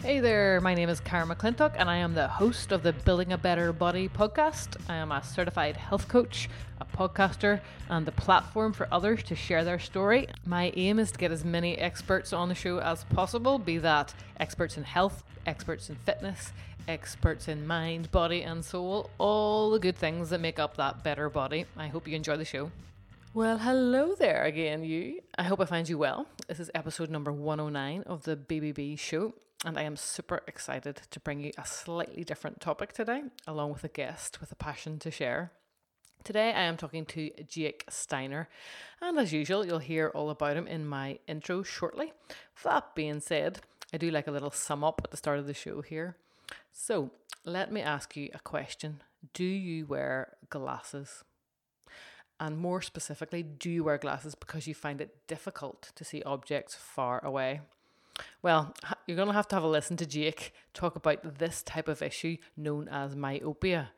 Hey there, my name is Karen McClintock, and I am the host of the Building a Better Body podcast. I am a certified health coach, a podcaster, and the platform for others to share their story. My aim is to get as many experts on the show as possible, be that experts in health, experts in fitness, experts in mind, body, and soul, all the good things that make up that better body. I hope you enjoy the show. Well, hello there again, you. I hope I find you well. This is episode number 109 of the BBB show, and I am super excited to bring you a slightly different topic today, along with a guest with a passion to share. Today, I am talking to Jake Steiner, and as usual, you'll hear all about him in my intro shortly. That being said, I do like a little sum up at the start of the show here. So, let me ask you a question Do you wear glasses? And more specifically, do you wear glasses because you find it difficult to see objects far away? Well, you're going to have to have a listen to Jake talk about this type of issue known as myopia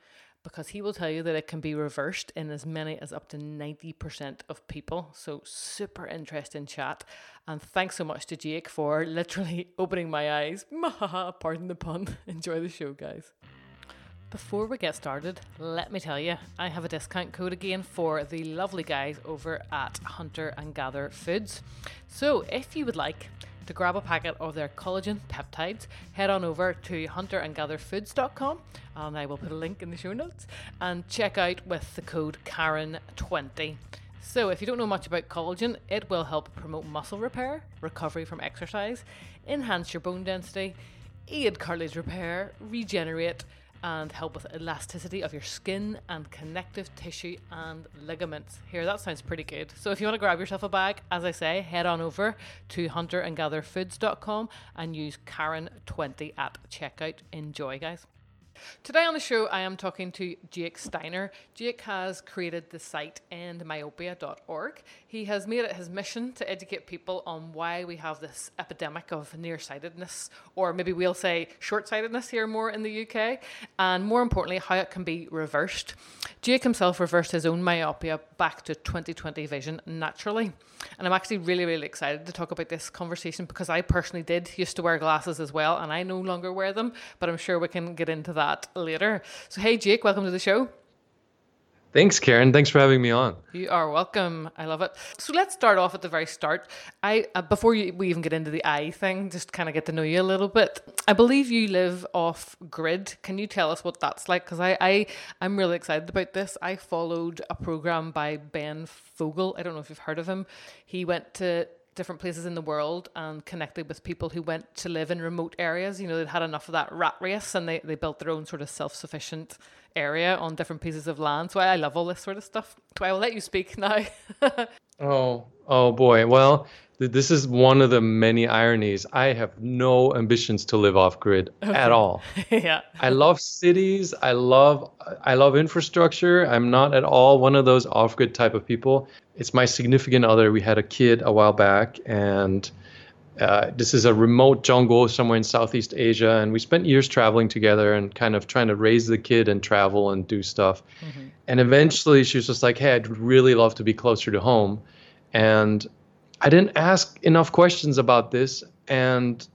because he will tell you that it can be reversed in as many as up to 90% of people. So, super interesting chat. And thanks so much to Jake for literally opening my eyes. Pardon the pun. Enjoy the show, guys. Before we get started, let me tell you, I have a discount code again for the lovely guys over at Hunter and Gather Foods. So, if you would like to grab a packet of their collagen peptides, head on over to hunterandgatherfoods.com and I will put a link in the show notes and check out with the code Karen20. So, if you don't know much about collagen, it will help promote muscle repair, recovery from exercise, enhance your bone density, aid cartilage repair, regenerate and help with elasticity of your skin and connective tissue and ligaments. Here, that sounds pretty good. So, if you want to grab yourself a bag, as I say, head on over to hunterandgatherfoods.com and use Karen20 at checkout. Enjoy, guys. Today on the show, I am talking to Jake Steiner. Jake has created the site endmyopia.org. He has made it his mission to educate people on why we have this epidemic of nearsightedness, or maybe we'll say short sightedness here more in the UK, and more importantly, how it can be reversed. Jake himself reversed his own myopia back to 2020 vision naturally. And I'm actually really, really excited to talk about this conversation because I personally did used to wear glasses as well, and I no longer wear them, but I'm sure we can get into that later. So, hey, Jake, welcome to the show. Thanks, Karen. Thanks for having me on. You are welcome. I love it. So let's start off at the very start. I uh, before you, we even get into the eye thing, just kind of get to know you a little bit. I believe you live off grid. Can you tell us what that's like? Because I, I I'm really excited about this. I followed a program by Ben Fogle. I don't know if you've heard of him. He went to different places in the world and connected with people who went to live in remote areas. You know, they'd had enough of that rat race and they, they built their own sort of self sufficient area on different pieces of land. So I, I love all this sort of stuff. So I will let you speak now. oh, oh boy. Well, this is one of the many ironies. I have no ambitions to live off grid okay. at all. yeah. I love cities. I love I love infrastructure. I'm not at all one of those off grid type of people. It's my significant other. We had a kid a while back and uh, this is a remote jungle somewhere in Southeast Asia, and we spent years traveling together and kind of trying to raise the kid and travel and do stuff. Mm-hmm. And eventually, she was just like, "Hey, I'd really love to be closer to home," and I didn't ask enough questions about this, and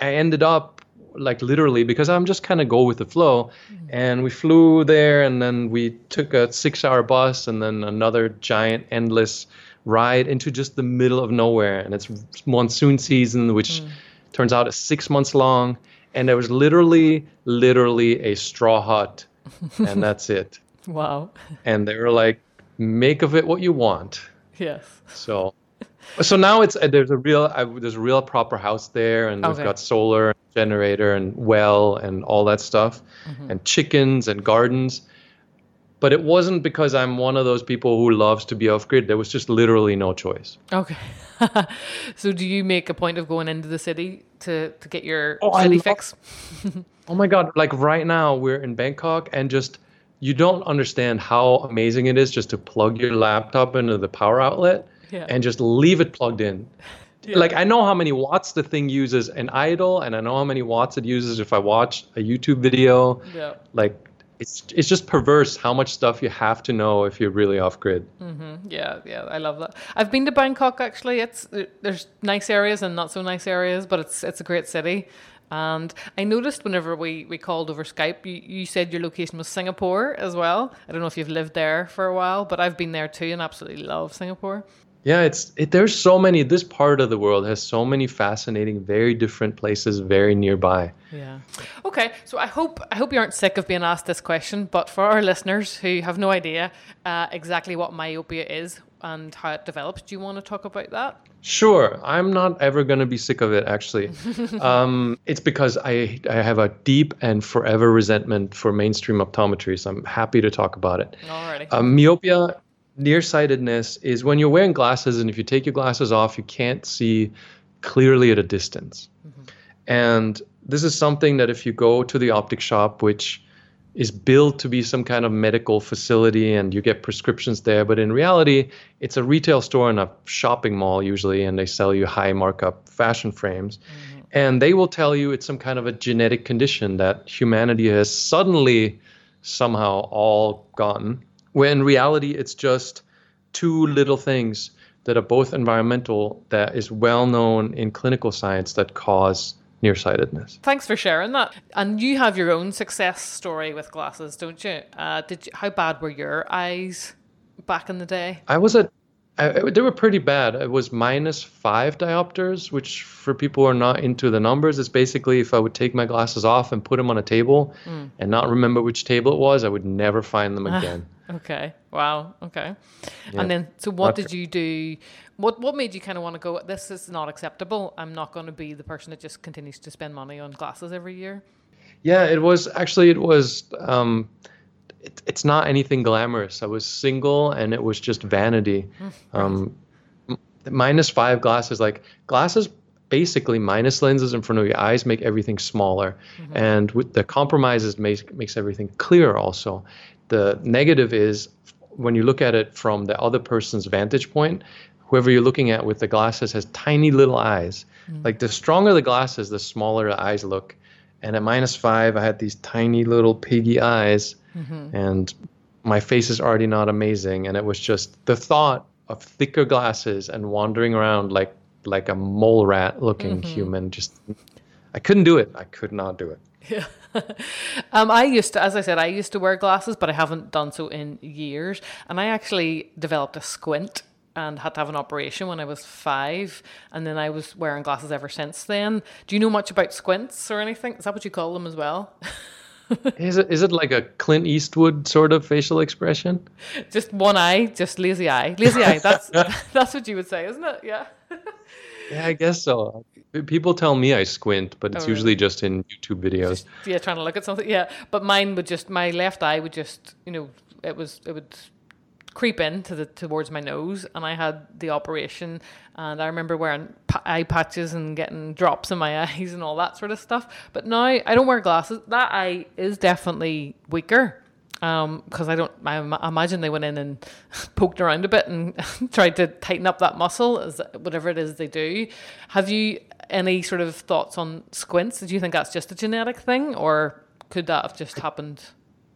I ended up like literally because I'm just kind of go with the flow. Mm-hmm. And we flew there, and then we took a six-hour bus, and then another giant, endless ride into just the middle of nowhere. And it's monsoon season, which mm. turns out is six months long. And there was literally, literally a straw hut, and that's it. Wow. And they were like, make of it what you want. Yes. So so now it's uh, there's a real uh, there's a real proper house there, and okay. we've got solar generator and well and all that stuff, mm-hmm. and chickens and gardens. But it wasn't because I'm one of those people who loves to be off grid. There was just literally no choice. Okay. so do you make a point of going into the city to to get your oh, city fix? oh my god! Like right now we're in Bangkok and just you don't understand how amazing it is just to plug your laptop into the power outlet yeah. and just leave it plugged in. Yeah. Like I know how many watts the thing uses in idle, and I know how many watts it uses if I watch a YouTube video. Yeah. Like it's it's just perverse how much stuff you have to know if you're really off grid. Mm-hmm. Yeah, yeah, I love that. I've been to Bangkok actually. It's there's nice areas and not so nice areas, but it's it's a great city. And I noticed whenever we, we called over Skype, you, you said your location was Singapore as well. I don't know if you've lived there for a while, but I've been there too and absolutely love Singapore. Yeah, it's it, there's so many. This part of the world has so many fascinating, very different places, very nearby. Yeah. Okay, so I hope I hope you aren't sick of being asked this question, but for our listeners who have no idea uh, exactly what myopia is and how it develops, do you want to talk about that? Sure, I'm not ever going to be sick of it. Actually, um, it's because I I have a deep and forever resentment for mainstream optometry, so I'm happy to talk about it. Alrighty. Um, myopia nearsightedness is when you're wearing glasses and if you take your glasses off, you can't see clearly at a distance. Mm-hmm. And this is something that if you go to the optic shop, which is built to be some kind of medical facility and you get prescriptions there, but in reality, it's a retail store in a shopping mall usually, and they sell you high markup fashion frames. Mm-hmm. And they will tell you it's some kind of a genetic condition that humanity has suddenly somehow all gotten when in reality it's just two little things that are both environmental that is well known in clinical science that cause nearsightedness. Thanks for sharing that. And you have your own success story with glasses, don't you? Uh, did you, how bad were your eyes back in the day? I was at I, they were pretty bad. It was minus five diopters, which for people who are not into the numbers, is basically if I would take my glasses off and put them on a table mm. and not remember which table it was, I would never find them again. Okay. Wow. Okay. Yeah. And then, so what did you do? What What made you kind of want to go? This is not acceptable. I'm not going to be the person that just continues to spend money on glasses every year. Yeah, it was actually it was. Um, it, it's not anything glamorous. I was single and it was just vanity. Mm, um, minus five glasses, like glasses basically minus lenses in front of your eyes make everything smaller mm-hmm. and with the compromises makes makes everything clearer also the negative is when you look at it from the other person's vantage point whoever you're looking at with the glasses has tiny little eyes mm-hmm. like the stronger the glasses the smaller the eyes look and at minus five i had these tiny little piggy eyes mm-hmm. and my face is already not amazing and it was just the thought of thicker glasses and wandering around like like a mole rat looking mm-hmm. human just i couldn't do it i could not do it yeah um, I used to, as I said, I used to wear glasses, but I haven't done so in years. And I actually developed a squint and had to have an operation when I was five. And then I was wearing glasses ever since then. Do you know much about squints or anything? Is that what you call them as well? is it is it like a Clint Eastwood sort of facial expression? Just one eye, just lazy eye, lazy eye. That's that's what you would say, isn't it? Yeah. Yeah, I guess so. People tell me I squint, but it's oh, usually just in YouTube videos. Just, yeah, trying to look at something. Yeah, but mine would just my left eye would just you know it was it would creep in to the towards my nose, and I had the operation, and I remember wearing eye patches and getting drops in my eyes and all that sort of stuff. But now I don't wear glasses. That eye is definitely weaker because um, I don't. I imagine they went in and poked around a bit and tried to tighten up that muscle, as whatever it is they do. Have you any sort of thoughts on squints? Do you think that's just a genetic thing, or could that have just happened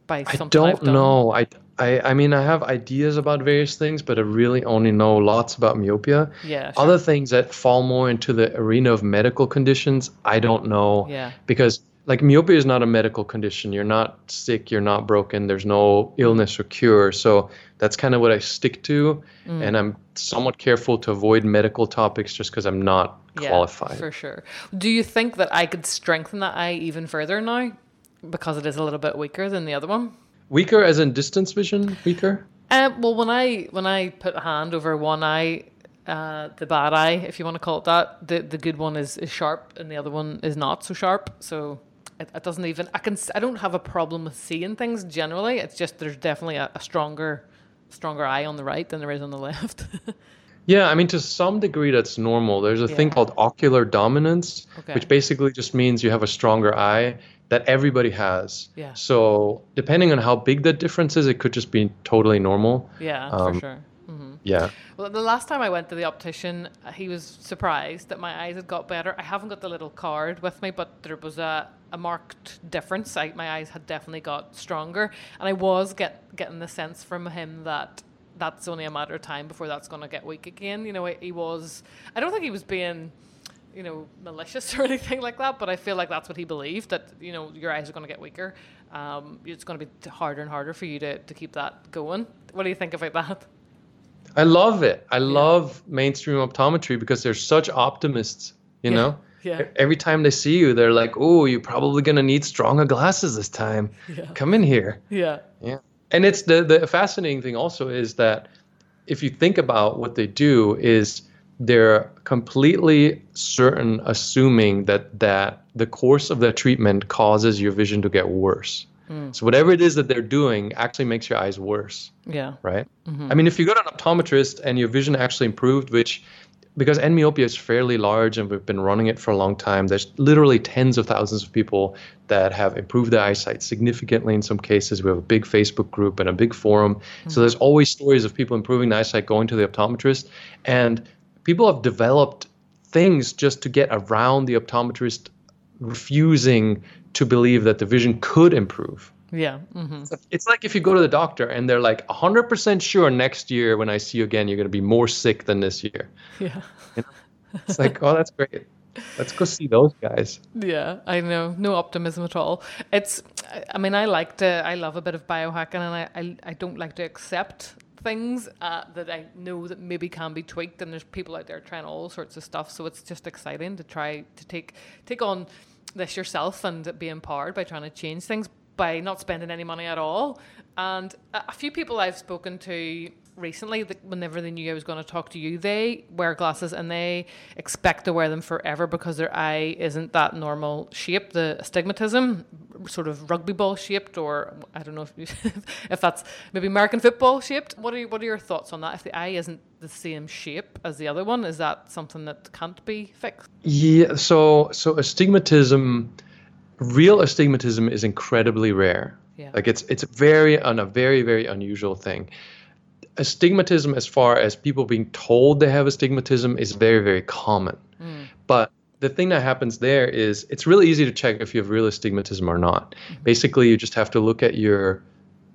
by something? I don't know. I I, I mean, I have ideas about various things, but I really only know lots about myopia. Yeah. Sure. Other things that fall more into the arena of medical conditions, I don't know. Yeah. Because like myopia is not a medical condition. You're not sick. You're not broken. There's no illness or cure. So that's kind of what I stick to, mm. and I'm somewhat careful to avoid medical topics just because I'm not yeah, qualified. For sure. Do you think that I could strengthen that eye even further now, because it is a little bit weaker than the other one? Weaker as in distance vision? Weaker? Uh, well, when I when I put a hand over one eye, uh, the bad eye, if you want to call it that, the the good one is, is sharp, and the other one is not so sharp. So it, it doesn't even. I can. I don't have a problem with seeing things generally. It's just there's definitely a, a stronger stronger eye on the right than there is on the left. Yeah, I mean, to some degree, that's normal. There's a yeah. thing called ocular dominance, okay. which basically just means you have a stronger eye that everybody has. Yeah. So depending on how big that difference is, it could just be totally normal. Yeah, um, for sure. Mm-hmm. Yeah. Well, the last time I went to the optician, he was surprised that my eyes had got better. I haven't got the little card with me, but there was a, a marked difference. I, my eyes had definitely got stronger, and I was get getting the sense from him that that's only a matter of time before that's going to get weak again. You know, he was. I don't think he was being you know, malicious or anything like that, but I feel like that's what he believed that, you know, your eyes are going to get weaker. Um, it's going to be harder and harder for you to, to keep that going. What do you think about that? I love it. I yeah. love mainstream optometry because they're such optimists, you yeah. know? Yeah. Every time they see you, they're like, "Oh, you're probably gonna need stronger glasses this time. Yeah. Come in here." Yeah. Yeah. And it's the the fascinating thing also is that if you think about what they do is they're completely certain assuming that that the course of their treatment causes your vision to get worse. Mm. So whatever it is that they're doing actually makes your eyes worse. Yeah. Right? Mm-hmm. I mean, if you go to an optometrist and your vision actually improved, which because myopia is fairly large and we've been running it for a long time, there's literally tens of thousands of people that have improved their eyesight significantly in some cases. We have a big Facebook group and a big forum. Mm-hmm. So there's always stories of people improving their eyesight going to the optometrist. And people have developed things just to get around the optometrist refusing to believe that the vision could improve. Yeah. Mm-hmm. It's like if you go to the doctor and they're like 100% sure next year when I see you again, you're going to be more sick than this year. Yeah. You know? It's like, oh, that's great. Let's go see those guys. Yeah, I know. No optimism at all. It's, I mean, I like to, I love a bit of biohacking and I, I, I don't like to accept things uh, that I know that maybe can be tweaked and there's people out there trying all sorts of stuff. So it's just exciting to try to take, take on this yourself and be empowered by trying to change things by not spending any money at all. And a few people I've spoken to recently, whenever they knew I was going to talk to you, they wear glasses and they expect to wear them forever because their eye isn't that normal shape, the astigmatism, sort of rugby ball shaped, or I don't know if, you, if that's maybe American football shaped. What are you, what are your thoughts on that? If the eye isn't the same shape as the other one, is that something that can't be fixed? Yeah. So so astigmatism real astigmatism is incredibly rare. Yeah. Like it's it's very on a very very unusual thing. Astigmatism, as far as people being told they have astigmatism, is very very common. Mm. But the thing that happens there is it's really easy to check if you have real astigmatism or not. Mm-hmm. Basically, you just have to look at your.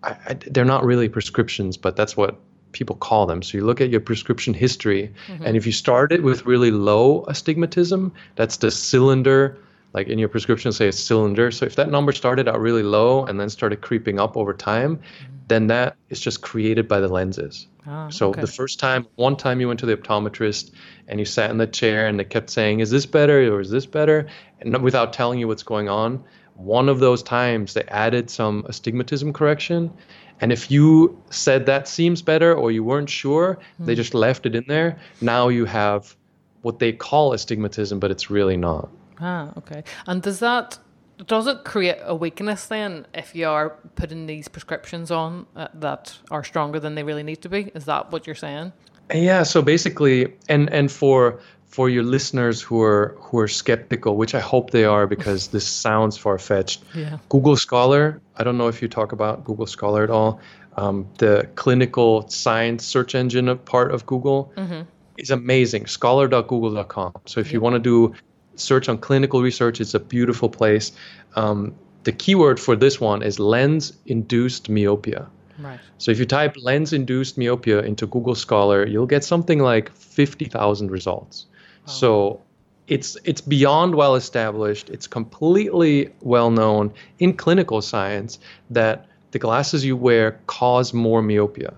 I, I, they're not really prescriptions, but that's what people call them. So you look at your prescription history, mm-hmm. and if you started with really low astigmatism, that's the cylinder like in your prescription say a cylinder so if that number started out really low and then started creeping up over time mm-hmm. then that is just created by the lenses ah, so okay. the first time one time you went to the optometrist and you sat in the chair and they kept saying is this better or is this better and without telling you what's going on one of those times they added some astigmatism correction and if you said that seems better or you weren't sure mm-hmm. they just left it in there now you have what they call astigmatism but it's really not Ah, okay. And does that does it create a weakness then if you are putting these prescriptions on uh, that are stronger than they really need to be? Is that what you're saying? Yeah. So basically, and and for for your listeners who are who are skeptical, which I hope they are because this sounds far fetched. Yeah. Google Scholar. I don't know if you talk about Google Scholar at all. Um, the clinical science search engine part of Google mm-hmm. is amazing. Scholar.google.com. So if you want to do search on clinical research. It's a beautiful place. Um, the keyword for this one is lens induced myopia. Right. So if you type lens induced myopia into Google Scholar, you'll get something like 50,000 results. Wow. So it's it's beyond well established. It's completely well known in clinical science that the glasses you wear cause more myopia.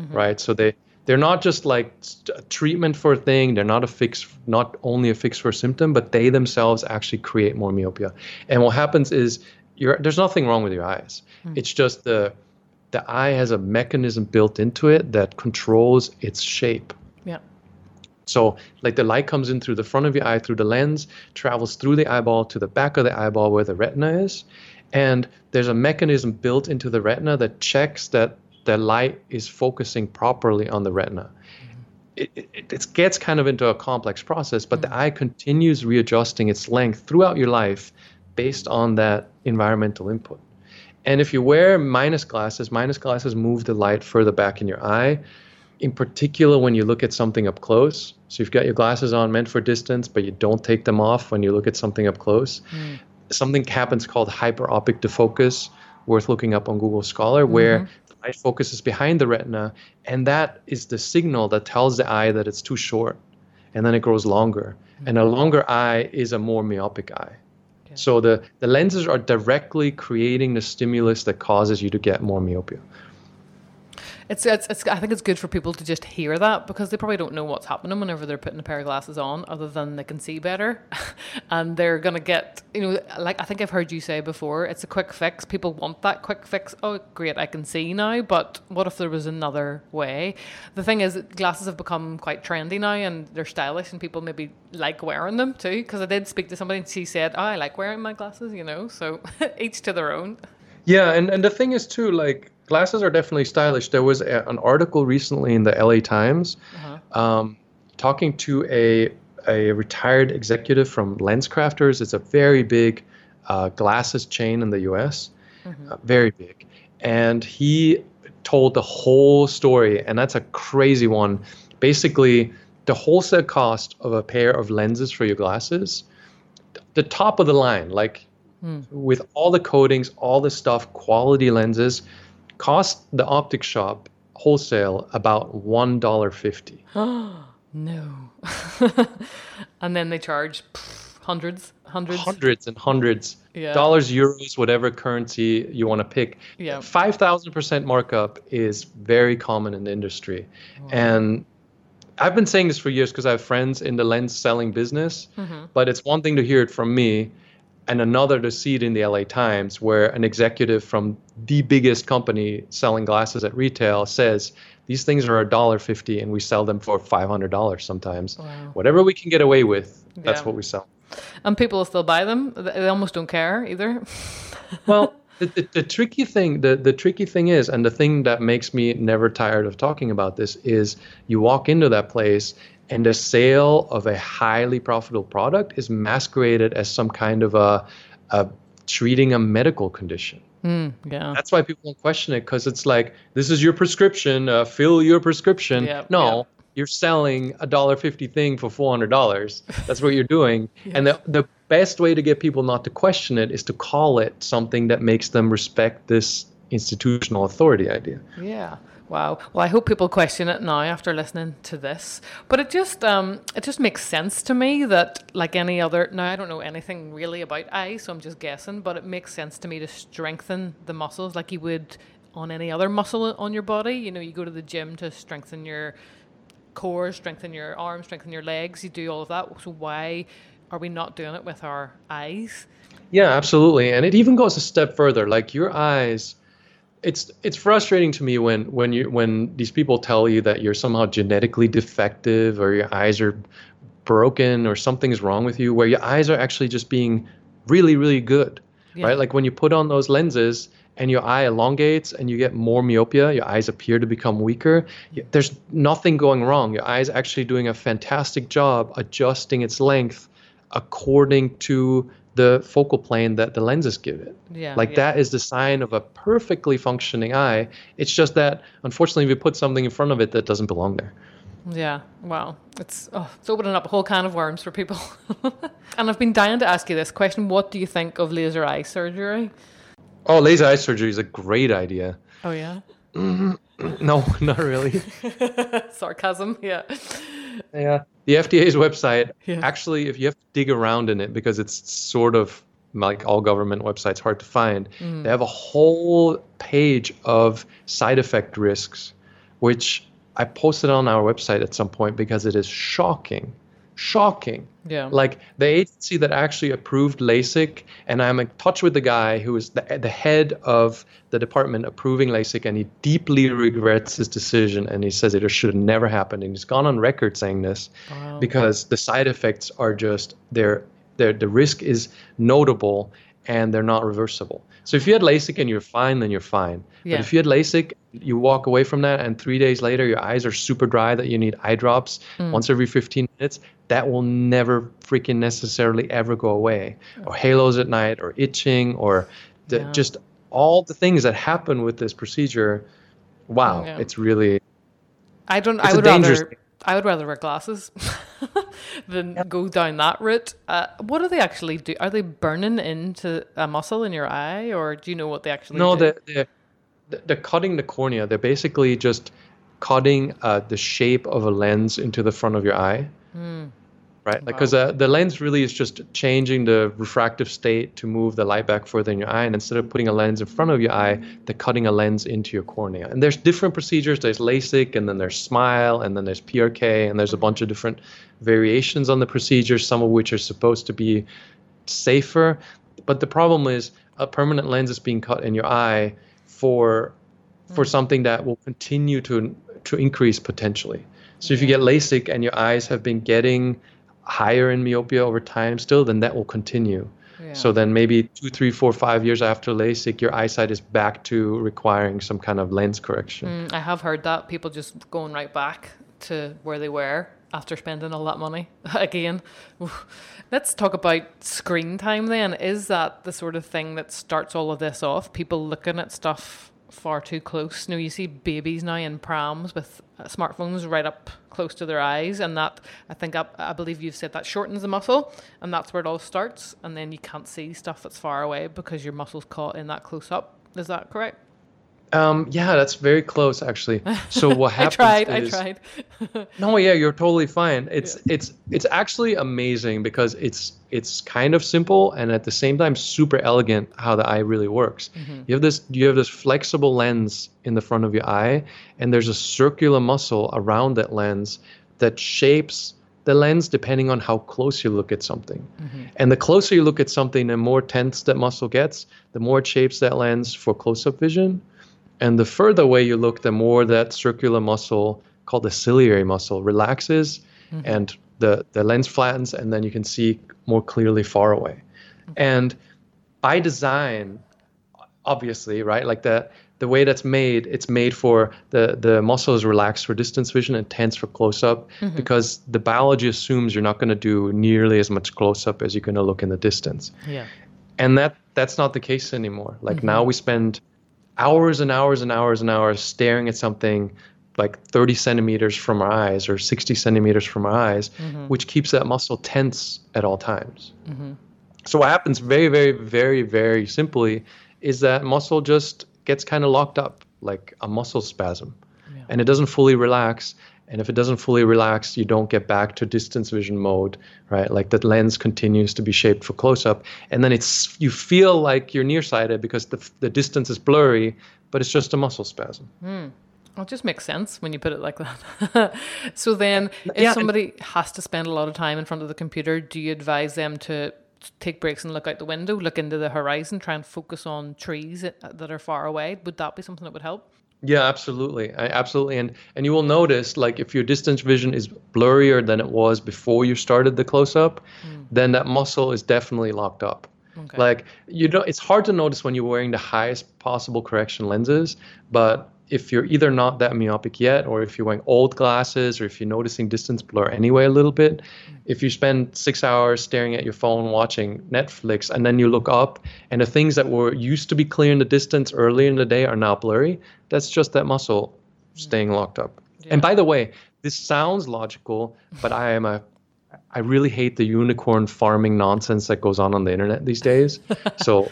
Mm-hmm. Right? So they they're not just like a treatment for a thing. They're not a fix not only a fix for a symptom but they themselves actually create more myopia. And what happens is there's nothing wrong with your eyes. Mm. it's just the the eye has a mechanism built into it that controls its shape. Yeah. So like the light comes in through the front of your eye through the lens travels through the eyeball to the back of the eyeball where the retina is and there's a mechanism built into the retina that checks that the light is focusing properly on the retina. Mm-hmm. It, it, it, gets kind of into a complex process, but mm-hmm. the eye continues readjusting its length throughout your life based on that environmental input. And if you wear minus glasses, minus glasses move the light further back in your eye. In particular, when you look at something up close. So you've got your glasses on meant for distance, but you don't take them off when you look at something up close. Mm. Something happens called hyperopic defocus, worth looking up on Google Scholar, where mm-hmm light focuses behind the retina, and that is the signal that tells the eye that it's too short. and then it grows longer. And a longer eye is a more myopic eye. So the, the lenses are directly creating the stimulus that causes you to get more myopia. It's, it's, it's, I think it's good for people to just hear that because they probably don't know what's happening whenever they're putting a pair of glasses on, other than they can see better. and they're going to get, you know, like I think I've heard you say before, it's a quick fix. People want that quick fix. Oh, great, I can see now. But what if there was another way? The thing is, glasses have become quite trendy now and they're stylish, and people maybe like wearing them too. Because I did speak to somebody and she said, Oh, I like wearing my glasses, you know, so each to their own. Yeah, and, and the thing is too, like glasses are definitely stylish. There was a, an article recently in the LA Times uh-huh. um, talking to a a retired executive from LensCrafters. It's a very big uh, glasses chain in the U.S. Mm-hmm. Uh, very big, and he told the whole story, and that's a crazy one. Basically, the wholesale cost of a pair of lenses for your glasses, the top of the line, like mm. with all the coatings, all the stuff, quality lenses, cost the optic shop wholesale about one dollar fifty. no. and then they charge pff, hundreds, hundreds, hundreds and hundreds yeah. dollars, euros, whatever currency you want to pick. Yeah. Five thousand percent markup is very common in the industry, and I've been saying this for years because I have friends in the lens selling business, mm-hmm. but it's one thing to hear it from me and another to see it in the LA Times where an executive from the biggest company selling glasses at retail says these things are a dollar fifty and we sell them for five hundred dollars sometimes. Wow. Whatever we can get away with, that's yeah. what we sell. And people still buy them. They almost don't care either. well, the, the, the, tricky thing, the, the tricky thing is, and the thing that makes me never tired of talking about this is you walk into that place and the sale of a highly profitable product is masqueraded as some kind of a, a treating a medical condition. Mm, yeah. That's why people don't question it because it's like this is your prescription, uh, fill your prescription. Yep, no, yep. you're selling a dollar fifty thing for four hundred dollars. That's what you're doing. yes. And the the best way to get people not to question it is to call it something that makes them respect this institutional authority idea. Yeah. Wow. Well, I hope people question it now after listening to this. But it just um, it just makes sense to me that like any other now I don't know anything really about eyes, so I'm just guessing, but it makes sense to me to strengthen the muscles like you would on any other muscle on your body. You know, you go to the gym to strengthen your core, strengthen your arms, strengthen your legs, you do all of that. So why are we not doing it with our eyes? Yeah, absolutely. And it even goes a step further. Like your eyes it's it's frustrating to me when when you when these people tell you that you're somehow genetically defective or your eyes are broken or something's wrong with you where your eyes are actually just being really really good yeah. right like when you put on those lenses and your eye elongates and you get more myopia your eyes appear to become weaker there's nothing going wrong your eye is actually doing a fantastic job adjusting its length according to the focal plane that the lenses give it. Yeah, like yeah. that is the sign of a perfectly functioning eye. It's just that unfortunately we put something in front of it that doesn't belong there. Yeah, wow. It's oh, it's opening up a whole can of worms for people. and I've been dying to ask you this question. What do you think of laser eye surgery? Oh, laser eye surgery is a great idea. Oh yeah. Mm-hmm. No, not really. Sarcasm, yeah. Yeah the FDA's website yeah. actually, if you have to dig around in it because it's sort of like all government websites hard to find, mm. they have a whole page of side effect risks, which I posted on our website at some point because it is shocking shocking. Yeah. Like the agency that actually approved LASIK, and I'm in touch with the guy who is the, the head of the department approving LASIK, and he deeply regrets his decision, and he says it should have never happened, and he's gone on record saying this wow. because the side effects are just they're, they're the risk is notable and they're not reversible. So if you had LASIK and you're fine, then you're fine. Yeah. But if you had LASIK, you walk away from that, and three days later your eyes are super dry that you need eye drops mm. once every 15 minutes. That will never freaking necessarily ever go away. Or halos at night, or itching, or the, yeah. just all the things that happen with this procedure. Wow, yeah. it's really. I don't. I would rather. I would rather wear glasses than yep. go down that route. Uh, what do they actually do? Are they burning into a muscle in your eye, or do you know what they actually no, do? No, they're, they're, they're, cutting the cornea. They're basically just cutting uh, the shape of a lens into the front of your eye. Right, because uh, the lens really is just changing the refractive state to move the light back further in your eye, and instead of putting a lens in front of your eye, they're cutting a lens into your cornea. And there's different procedures. There's LASIK, and then there's SMILE, and then there's PRK, and there's a bunch of different variations on the procedures. Some of which are supposed to be safer, but the problem is a permanent lens is being cut in your eye for for something that will continue to to increase potentially. So if you get LASIK and your eyes have been getting higher in myopia over time still, then that will continue. Yeah. So then maybe two, three, four, five years after LASIK, your eyesight is back to requiring some kind of lens correction. Mm, I have heard that people just going right back to where they were after spending all that money again. Let's talk about screen time then. Is that the sort of thing that starts all of this off? People looking at stuff far too close. Know, you see babies now in prams with uh, smartphones right up close to their eyes, and that I think I, I believe you've said that shortens the muscle, and that's where it all starts. And then you can't see stuff that's far away because your muscle's caught in that close up. Is that correct? Um, yeah, that's very close actually. So what happened? I tried. is I tried. no, yeah, you're totally fine. It's it's it's actually amazing because it's it's kind of simple and at the same time super elegant how the eye really works. You have this you have this flexible lens in the front of your eye, and there's a circular muscle around that lens that shapes the lens depending on how close you look at something. And the closer you look at something, the more tense that muscle gets, the more it shapes that lens for close-up vision. And the further away you look, the more that circular muscle called the ciliary muscle relaxes mm-hmm. and the, the lens flattens, and then you can see more clearly far away. Mm-hmm. And by design, obviously, right? Like the the way that's made, it's made for the the muscle is relaxed for distance vision and tense for close up mm-hmm. because the biology assumes you're not going to do nearly as much close up as you're going to look in the distance yeah. and that that's not the case anymore like now we spend hours and hours and hours and hours staring at something like 30 centimeters from our eyes or 60 centimeters from our eyes mm-hmm. which keeps that muscle tense at all times. Mm-hmm. So what happens very very very very simply is that muscle just gets kind of locked up like a muscle spasm. And it doesn't fully relax and if it doesn't fully relax you don't get back to distance vision mode right like that lens continues to be shaped for close up and then it's you feel like you're nearsighted because the, the distance is blurry but it's just a muscle spasm hmm. Well, it just makes sense when you put it like that. so then, if Yeah, and- somebody has to spend a lot of time in front of the computer, do you advise them to take breaks and look out the window, look into the horizon, try and focus on trees that that are far away? Would that be something that would help? Yeah, absolutely. I, absolutely. And and you will notice like if your distance vision is blurrier than it was before you started the close up, mm. then that muscle is definitely locked up. Okay. Like you know it's hard to notice when you're wearing the highest possible correction lenses, but if you're either not that myopic yet or if you're wearing old glasses or if you're noticing distance blur anyway a little bit, mm-hmm. if you spend 6 hours staring at your phone watching Netflix and then you look up and the things that were used to be clear in the distance earlier in the day are now blurry, that's just that muscle staying locked up. And by the way, this sounds logical, but I am a I really hate the unicorn farming nonsense that goes on on the internet these days. so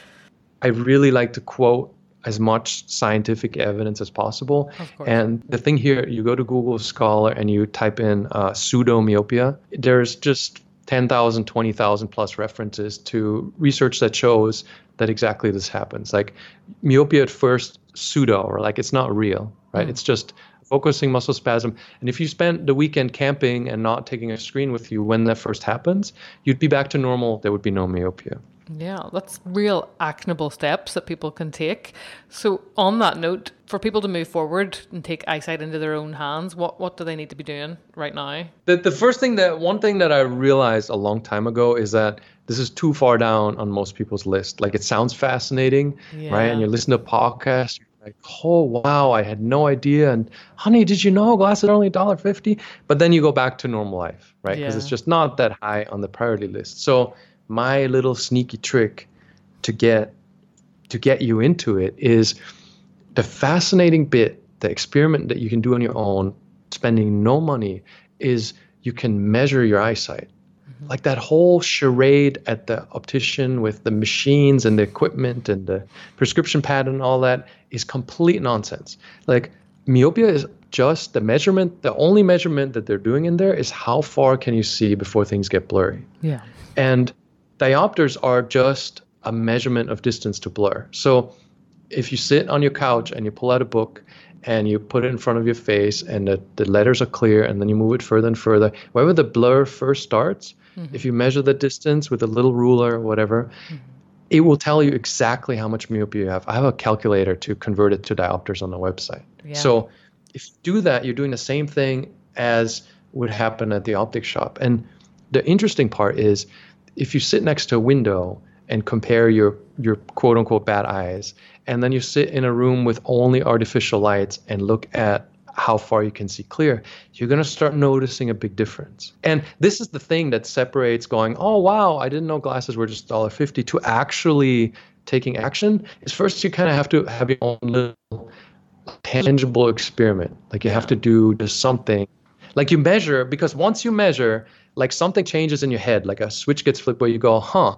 I really like to quote as much scientific evidence as possible. And the thing here, you go to Google Scholar and you type in uh, pseudomyopia. There's just 10,000, 20,000 plus references to research that shows that exactly this happens. Like myopia at first, pseudo, or like it's not real, right? It's just focusing muscle spasm. And if you spent the weekend camping and not taking a screen with you when that first happens, you'd be back to normal. There would be no myopia. Yeah, that's real actionable steps that people can take. So, on that note, for people to move forward and take eyesight into their own hands, what, what do they need to be doing right now? The, the first thing that one thing that I realized a long time ago is that this is too far down on most people's list. Like it sounds fascinating, right? And you listen to podcasts, like, oh wow, I had no idea. And honey, did you know glasses are only $1.50? But then you go back to normal life, right? Because it's just not that high on the priority list. So my little sneaky trick to get to get you into it is the fascinating bit, the experiment that you can do on your own, spending no money, is you can measure your eyesight. Mm-hmm. Like that whole charade at the optician with the machines and the equipment and the prescription pad and all that is complete nonsense. Like myopia is just the measurement, the only measurement that they're doing in there is how far can you see before things get blurry. Yeah. And diopters are just a measurement of distance to blur. So if you sit on your couch and you pull out a book and you put it in front of your face and the, the letters are clear and then you move it further and further, wherever the blur first starts, mm-hmm. if you measure the distance with a little ruler or whatever, mm-hmm. it will tell you exactly how much myopia you have. I have a calculator to convert it to diopters on the website. Yeah. So if you do that, you're doing the same thing as would happen at the optic shop. And the interesting part is if you sit next to a window and compare your your quote unquote bad eyes and then you sit in a room with only artificial lights and look at how far you can see clear, you're going to start noticing a big difference. And this is the thing that separates going, oh, wow, I didn't know glasses were just $1.50 to actually taking action is first you kind of have to have your own little tangible experiment. Like you have to do just something. Like you measure, because once you measure, like something changes in your head, like a switch gets flipped where you go, huh,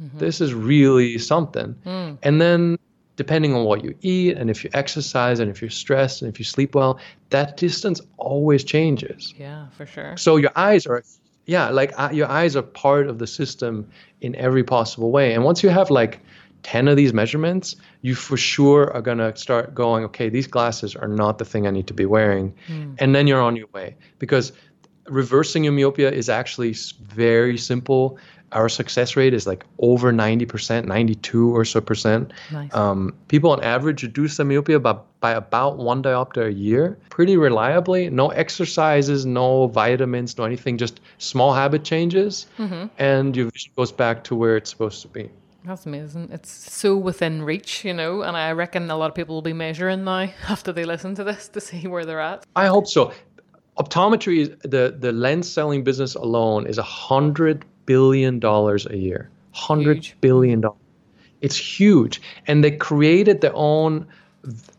mm-hmm. this is really something. Mm. And then depending on what you eat and if you exercise and if you're stressed and if you sleep well, that distance always changes. Yeah, for sure. So your eyes are, yeah, like uh, your eyes are part of the system in every possible way. And once you have like 10 of these measurements, you for sure are going to start going, okay, these glasses are not the thing I need to be wearing. Mm. And then you're on your way because reversing your myopia is actually very simple our success rate is like over 90%, 92 or so percent. Nice. Um, people on average reduce their myopia by, by about one diopter a year, pretty reliably. No exercises, no vitamins, no anything, just small habit changes, mm-hmm. and your vision goes back to where it's supposed to be. That's amazing. It's so within reach, you know, and I reckon a lot of people will be measuring now after they listen to this to see where they're at. I hope so. Optometry, the the lens selling business alone is a hundred billion dollars a year. Hundred billion dollars. It's huge, and they created their own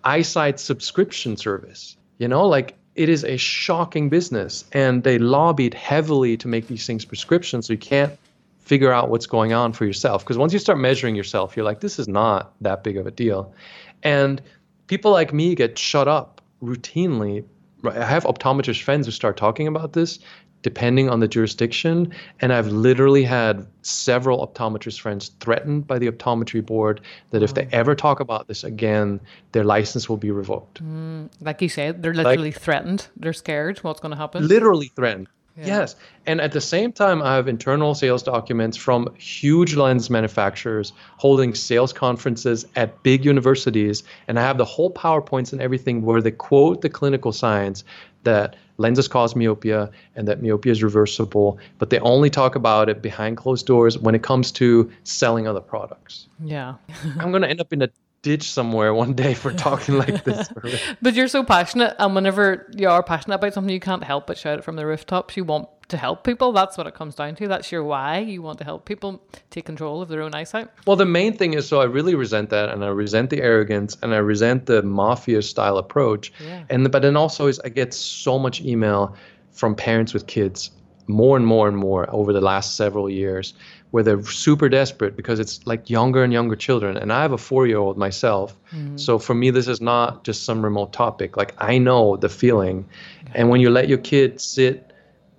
eyesight subscription service. You know, like it is a shocking business, and they lobbied heavily to make these things prescriptions, so you can't figure out what's going on for yourself. Because once you start measuring yourself, you're like, this is not that big of a deal, and people like me get shut up routinely I have optometrist friends who start talking about this depending on the jurisdiction. And I've literally had several optometrist friends threatened by the optometry board that if they ever talk about this again, their license will be revoked. Mm, like you said, they're literally like, threatened. They're scared what's going to happen. Literally threatened. Yeah. Yes. And at the same time, I have internal sales documents from huge lens manufacturers holding sales conferences at big universities. And I have the whole PowerPoints and everything where they quote the clinical science that lenses cause myopia and that myopia is reversible, but they only talk about it behind closed doors when it comes to selling other products. Yeah. I'm going to end up in a ditch somewhere one day for talking like this. but you're so passionate, and whenever you are passionate about something, you can't help but shout it from the rooftops. You want to help people. That's what it comes down to. That's your why. You want to help people take control of their own eyesight. Well, the main thing is so I really resent that, and I resent the arrogance, and I resent the mafia style approach. Yeah. And but then also is I get so much email from parents with kids more and more and more over the last several years where they're super desperate because it's like younger and younger children and i have a four year old myself mm-hmm. so for me this is not just some remote topic like i know the feeling and when you let your kid sit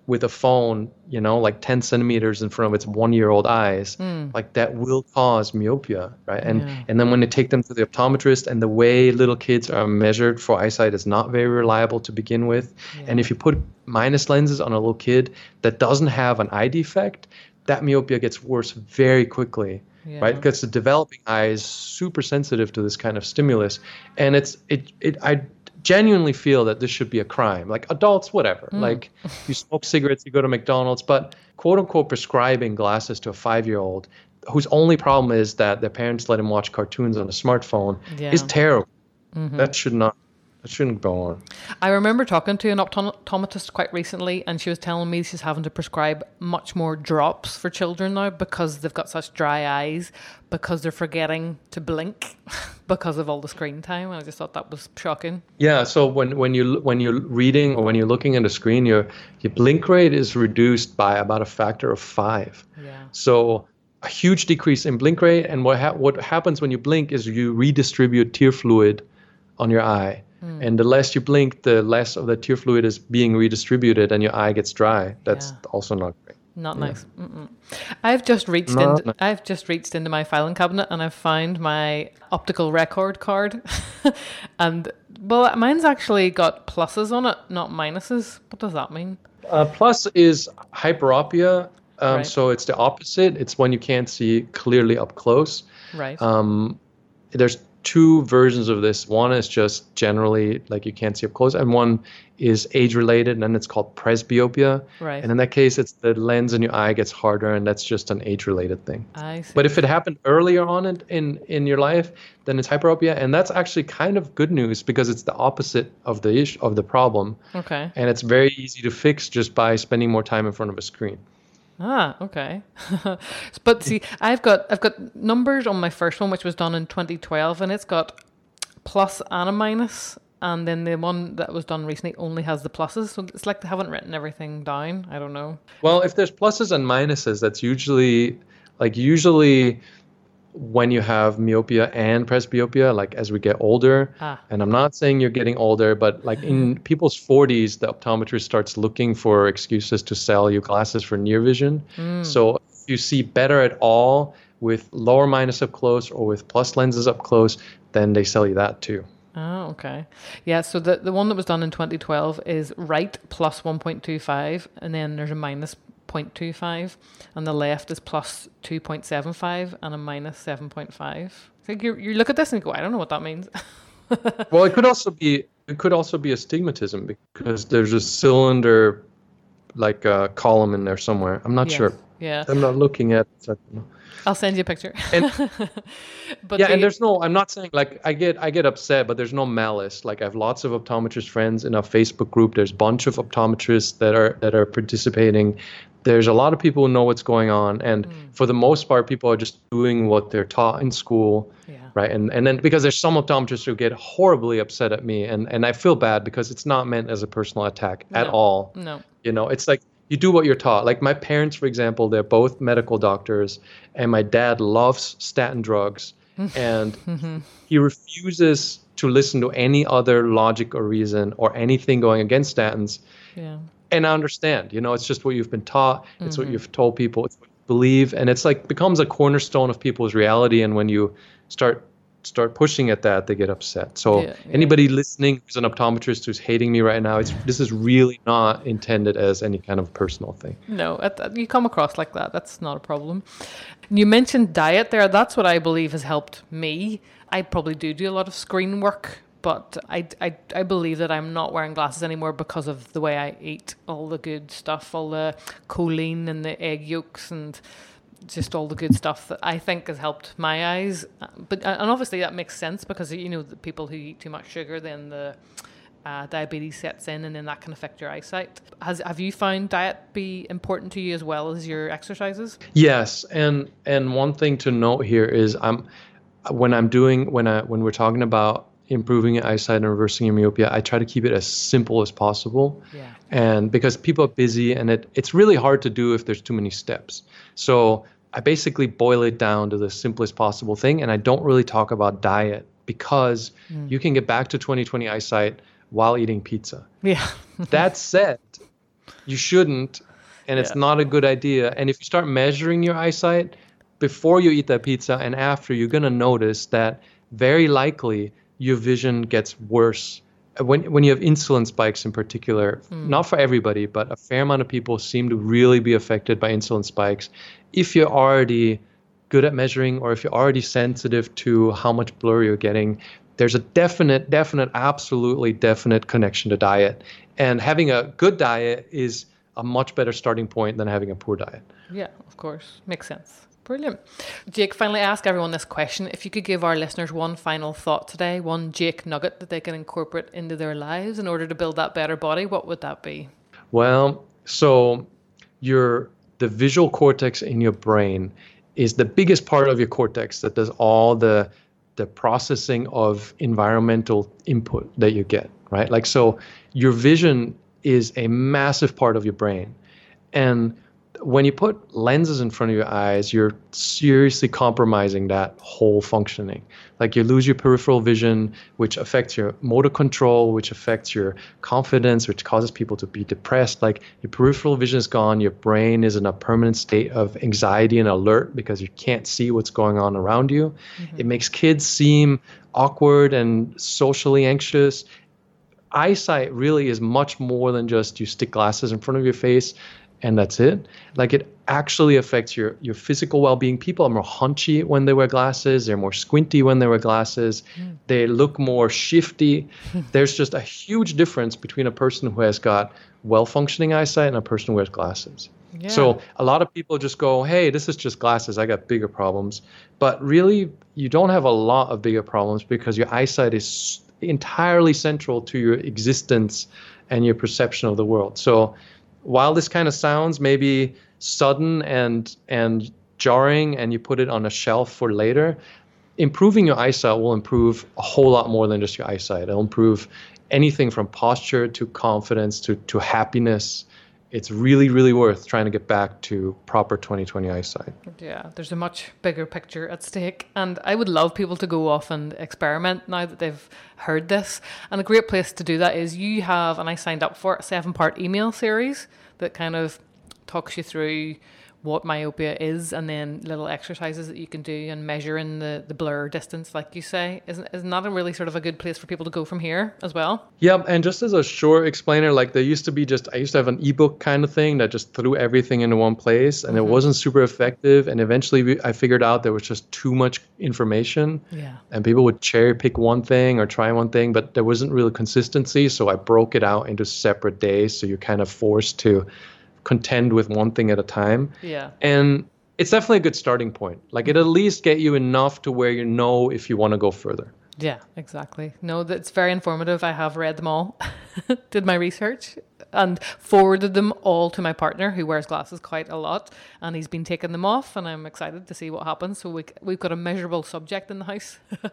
with a phone, you know, like 10 centimeters in front of its one year old eyes, mm. like that will cause myopia, right? And yeah. and then when they take them to the optometrist and the way little kids are measured for eyesight is not very reliable to begin with. Yeah. And if you put minus lenses on a little kid that doesn't have an eye defect, that myopia gets worse very quickly. Yeah. right because the developing eye is super sensitive to this kind of stimulus and it's it it i genuinely feel that this should be a crime. Like adults, whatever. Mm. Like you smoke cigarettes, you go to McDonald's, but quote unquote prescribing glasses to a five year old whose only problem is that their parents let him watch cartoons on a smartphone yeah. is terrible. Mm-hmm. That should not it shouldn't go on. I remember talking to an optometrist quite recently, and she was telling me she's having to prescribe much more drops for children now because they've got such dry eyes, because they're forgetting to blink because of all the screen time. And I just thought that was shocking. Yeah. So when, when you when you're reading or when you're looking at a screen, your your blink rate is reduced by about a factor of five. Yeah. So a huge decrease in blink rate, and what ha- what happens when you blink is you redistribute tear fluid on your eye Mm. And the less you blink, the less of the tear fluid is being redistributed and your eye gets dry. That's yeah. also not great. Not yeah. nice. Mm-mm. I've just reached into nice. I've just reached into my filing cabinet and I've found my optical record card, and well, mine's actually got pluses on it, not minuses. What does that mean? Uh, plus is hyperopia. Um, right. So it's the opposite. It's when you can't see clearly up close. Right. Um, there's two versions of this. One is just generally like you can't see up close, and one is age related, and then it's called presbyopia. Right. And in that case, it's the lens in your eye gets harder, and that's just an age related thing. I see. But if it happened earlier on in, in in your life, then it's hyperopia, and that's actually kind of good news because it's the opposite of the issue of the problem. Okay. And it's very easy to fix just by spending more time in front of a screen. Ah, okay. but see, I've got I've got numbers on my first one, which was done in 2012, and it's got plus and a minus, and then the one that was done recently only has the pluses. So it's like they haven't written everything down. I don't know. Well, if there's pluses and minuses, that's usually like usually when you have myopia and presbyopia, like as we get older, ah. and I'm not saying you're getting older, but like in people's 40s, the optometrist starts looking for excuses to sell you glasses for near vision. Mm. So if you see better at all with lower minus up close or with plus lenses up close, then they sell you that too. Oh, okay. Yeah, so the, the one that was done in 2012 is right plus 1.25, and then there's a minus 0.25 and the left is plus 2.75 and a minus 7.5. So you you look at this and go, I don't know what that means. well, it could also be it could also be astigmatism because there's a cylinder like a column in there somewhere. I'm not yes. sure. Yeah. I'm not looking at it. I'll send you a picture. And, but yeah, and there's no. I'm not saying like I get I get upset, but there's no malice. Like I have lots of optometrist friends in our Facebook group. There's a bunch of optometrists that are that are participating there's a lot of people who know what's going on and mm. for the most part people are just doing what they're taught in school yeah. right and and then because there's some optometrists who get horribly upset at me and and I feel bad because it's not meant as a personal attack no. at all no you know it's like you do what you're taught like my parents for example they're both medical doctors and my dad loves statin drugs and mm-hmm. he refuses to listen to any other logic or reason or anything going against statins yeah and I understand, you know, it's just what you've been taught. It's mm-hmm. what you've told people. It's what you believe, and it's like becomes a cornerstone of people's reality. And when you start start pushing at that, they get upset. So yeah, yeah. anybody listening who's an optometrist who's hating me right now, it's this is really not intended as any kind of personal thing. No, you come across like that. That's not a problem. You mentioned diet there. That's what I believe has helped me. I probably do do a lot of screen work but I, I, I believe that I'm not wearing glasses anymore because of the way I eat all the good stuff, all the choline and the egg yolks and just all the good stuff that I think has helped my eyes. But and obviously that makes sense because you know the people who eat too much sugar, then the uh, diabetes sets in, and then that can affect your eyesight. Has have you found diet be important to you as well as your exercises? Yes, and and one thing to note here is I'm when I'm doing when I when we're talking about improving your eyesight and reversing your myopia, I try to keep it as simple as possible. Yeah. And because people are busy and it, it's really hard to do if there's too many steps. So I basically boil it down to the simplest possible thing. And I don't really talk about diet because mm. you can get back to 20/20 eyesight while eating pizza. Yeah. that said, you shouldn't, and it's yeah. not a good idea. And if you start measuring your eyesight before you eat that pizza and after, you're going to notice that very likely your vision gets worse when when you have insulin spikes in particular, mm. not for everybody, but a fair amount of people seem to really be affected by insulin spikes. If you're already good at measuring, or if you're already sensitive to how much blur you're getting, there's a definite, definite, absolutely definite connection to diet. And having a good diet is a much better starting point than having a poor diet. Yeah, of course, makes sense. Brilliant. Jake, finally ask everyone this question. If you could give our listeners one final thought today, one Jake nugget that they can incorporate into their lives in order to build that better body, what would that be? Well, so your the visual cortex in your brain is the biggest part of your cortex that does all the the processing of environmental input that you get, right? Like so your vision is a massive part of your brain. And when you put lenses in front of your eyes, you're seriously compromising that whole functioning. Like you lose your peripheral vision, which affects your motor control, which affects your confidence, which causes people to be depressed. Like your peripheral vision is gone, your brain is in a permanent state of anxiety and alert because you can't see what's going on around you. Mm-hmm. It makes kids seem awkward and socially anxious eyesight really is much more than just you stick glasses in front of your face and that's it. Like it actually affects your your physical well-being. People are more hunchy when they wear glasses. They're more squinty when they wear glasses. Mm. They look more shifty. There's just a huge difference between a person who has got well-functioning eyesight and a person who wears glasses. Yeah. So a lot of people just go, "Hey, this is just glasses. I got bigger problems." But really, you don't have a lot of bigger problems because your eyesight is entirely central to your existence and your perception of the world. So while this kind of sounds maybe sudden and and jarring and you put it on a shelf for later improving your eyesight will improve a whole lot more than just your eyesight. It'll improve anything from posture to confidence to to happiness it's really really worth trying to get back to proper 2020 eyesight. Yeah there's a much bigger picture at stake and i would love people to go off and experiment now that they've heard this. And a great place to do that is you have and i signed up for a seven part email series that kind of talks you through what myopia is and then little exercises that you can do and measuring the, the blur distance like you say isn't, isn't that a really sort of a good place for people to go from here as well yeah and just as a short explainer like there used to be just i used to have an ebook kind of thing that just threw everything into one place and mm-hmm. it wasn't super effective and eventually we, i figured out there was just too much information yeah and people would cherry pick one thing or try one thing but there wasn't really consistency so i broke it out into separate days so you're kind of forced to contend with one thing at a time. Yeah. And it's definitely a good starting point. Like it at mm-hmm. least get you enough to where you know if you want to go further. Yeah, exactly. No, that's very informative. I have read them all, did my research, and forwarded them all to my partner who wears glasses quite a lot, and he's been taking them off, and I'm excited to see what happens. So we we've got a measurable subject in the house.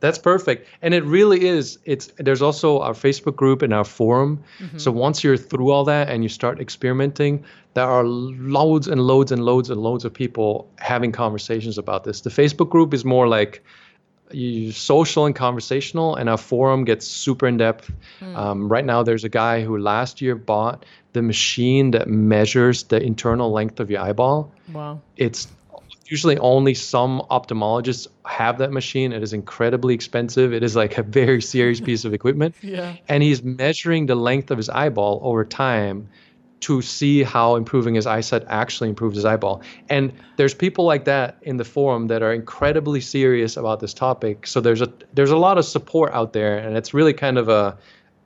That's perfect. And it really is. It's there's also our Facebook group and our forum. Mm-hmm. So once you're through all that and you start experimenting, there are loads and loads and loads and loads of people having conversations about this. The Facebook group is more like you social and conversational, and our forum gets super in depth. Mm. Um, right now, there's a guy who last year bought the machine that measures the internal length of your eyeball. Wow! It's usually only some ophthalmologists have that machine. It is incredibly expensive. It is like a very serious piece of equipment. Yeah. And he's measuring the length of his eyeball over time to see how improving his eyesight actually improves his eyeball. And there's people like that in the forum that are incredibly serious about this topic. So there's a there's a lot of support out there and it's really kind of a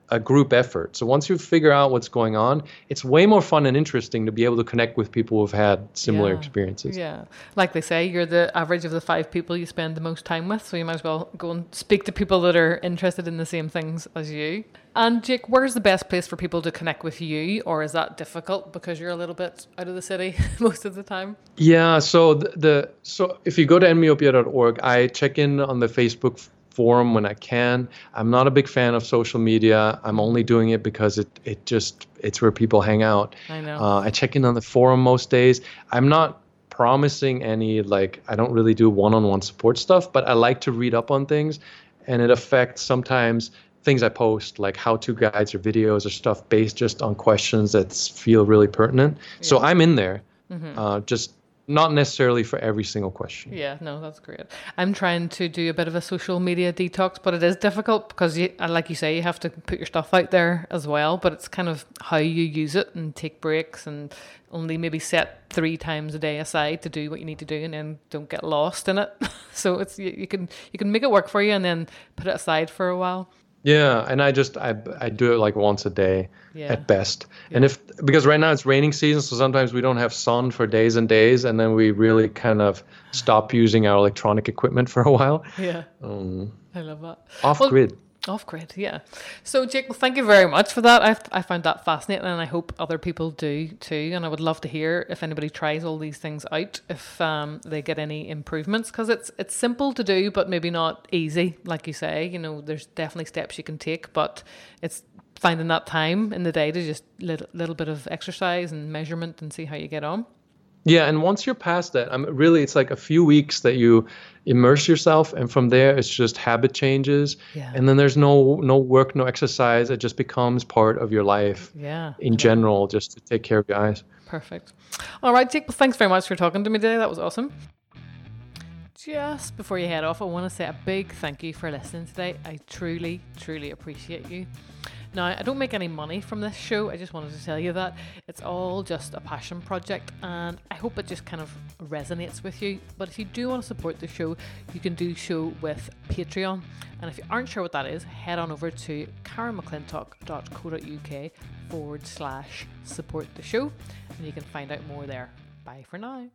a group effort. So once you figure out what's going on, it's way more fun and interesting to be able to connect with people who've had similar yeah. experiences. Yeah. Like they say, you're the average of the five people you spend the most time with. So you might as well go and speak to people that are interested in the same things as you. And Jake, where's the best place for people to connect with you? Or is that difficult because you're a little bit out of the city most of the time? Yeah. So the, the so if you go to endmyopia.org, I check in on the Facebook forum when I can. I'm not a big fan of social media. I'm only doing it because it it just it's where people hang out. I know. Uh, I check in on the forum most days. I'm not promising any like I don't really do one-on-one support stuff, but I like to read up on things, and it affects sometimes things I post, like how-to guides or videos or stuff based just on questions that feel really pertinent. Yeah. So I'm in there, mm-hmm. uh, just not necessarily for every single question. Yeah, no, that's great. I'm trying to do a bit of a social media detox, but it is difficult because, you, uh, like you say, you have to put your stuff out there as well. But it's kind of how you use it and take breaks and only maybe set three times a day aside to do what you need to do, and then don't get lost in it. so it's you, you can you can make it work for you, and then put it aside for a while. Yeah, and I just I I do it like once a day yeah. at best. Yeah. And if because right now it's raining season, so sometimes we don't have sun for days and days, and then we really kind of stop using our electronic equipment for a while. Yeah. Um, I love that. Off well, grid. Oh, grid, Yeah. So, Jake, well, thank you very much for that. I, I found that fascinating and I hope other people do too. And I would love to hear if anybody tries all these things out, if um, they get any improvements, because it's, it's simple to do, but maybe not easy. Like you say, you know, there's definitely steps you can take, but it's finding that time in the day to just little, little bit of exercise and measurement and see how you get on. Yeah, and once you're past that, I'm really it's like a few weeks that you immerse yourself, and from there it's just habit changes, Yeah. and then there's no no work, no exercise. It just becomes part of your life Yeah. in general, just to take care of your eyes. Perfect. All right, Jake. Well, thanks very much for talking to me today. That was awesome. Just before you head off, I want to say a big thank you for listening today. I truly, truly appreciate you. Now, I don't make any money from this show. I just wanted to tell you that it's all just a passion project, and I hope it just kind of resonates with you. But if you do want to support the show, you can do so with Patreon. And if you aren't sure what that is, head on over to karenmcclintock.co.uk forward slash support the show, and you can find out more there. Bye for now.